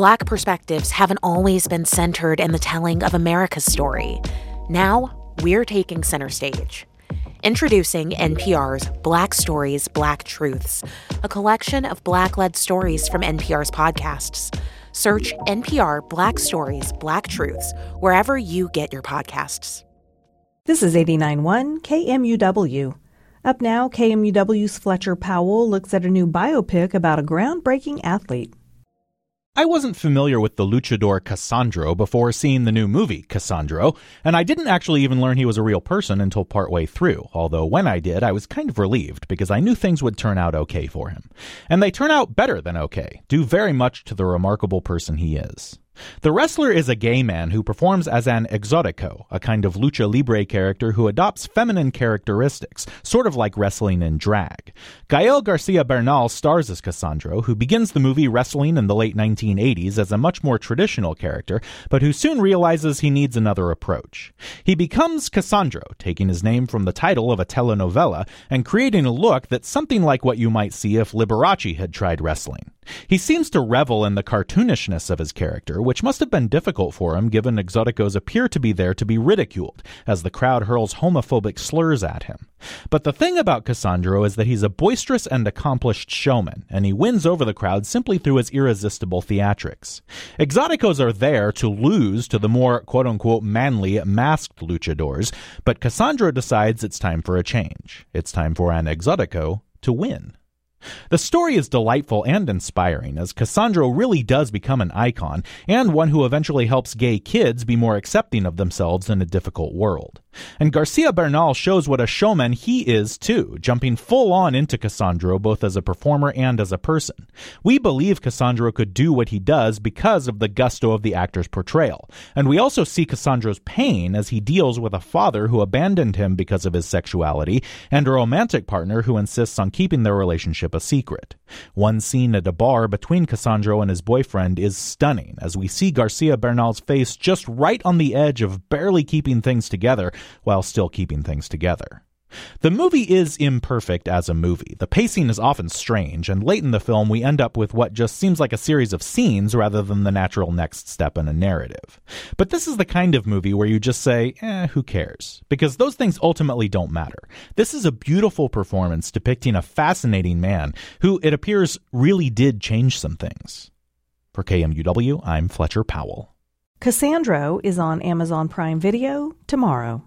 Black perspectives haven't always been centered in the telling of America's story. Now, we're taking center stage. Introducing NPR's Black Stories, Black Truths, a collection of Black led stories from NPR's podcasts. Search NPR Black Stories, Black Truths wherever you get your podcasts. This is 89.1 KMUW. Up now, KMUW's Fletcher Powell looks at a new biopic about a groundbreaking athlete. I wasn't familiar with the luchador Cassandro before seeing the new movie, Cassandro, and I didn't actually even learn he was a real person until partway through, although when I did, I was kind of relieved because I knew things would turn out okay for him. And they turn out better than okay, due very much to the remarkable person he is. The wrestler is a gay man who performs as an exotico, a kind of lucha libre character who adopts feminine characteristics, sort of like wrestling in drag. Gael Garcia Bernal stars as Cassandro, who begins the movie wrestling in the late 1980s as a much more traditional character, but who soon realizes he needs another approach. He becomes Cassandro, taking his name from the title of a telenovela and creating a look that's something like what you might see if Liberace had tried wrestling. He seems to revel in the cartoonishness of his character, which must have been difficult for him given Exoticos appear to be there to be ridiculed, as the crowd hurls homophobic slurs at him. But the thing about Cassandro is that he's a boisterous and accomplished showman, and he wins over the crowd simply through his irresistible theatrics. Exoticos are there to lose to the more quote unquote manly masked luchadors, but Cassandro decides it's time for a change. It's time for an Exotico to win. The story is delightful and inspiring, as Cassandro really does become an icon, and one who eventually helps gay kids be more accepting of themselves in a difficult world. And Garcia Bernal shows what a showman he is too, jumping full on into Cassandro both as a performer and as a person. We believe Cassandro could do what he does because of the gusto of the actor's portrayal, and we also see Cassandro's pain as he deals with a father who abandoned him because of his sexuality, and a romantic partner who insists on keeping their relationship a secret. One scene at a bar between Cassandro and his boyfriend is stunning, as we see Garcia Bernal's face just right on the edge of barely keeping things together while still keeping things together. The movie is imperfect as a movie. The pacing is often strange, and late in the film, we end up with what just seems like a series of scenes rather than the natural next step in a narrative. But this is the kind of movie where you just say, eh, who cares? Because those things ultimately don't matter. This is a beautiful performance depicting a fascinating man who, it appears, really did change some things. For KMUW, I'm Fletcher Powell. Cassandro is on Amazon Prime Video tomorrow.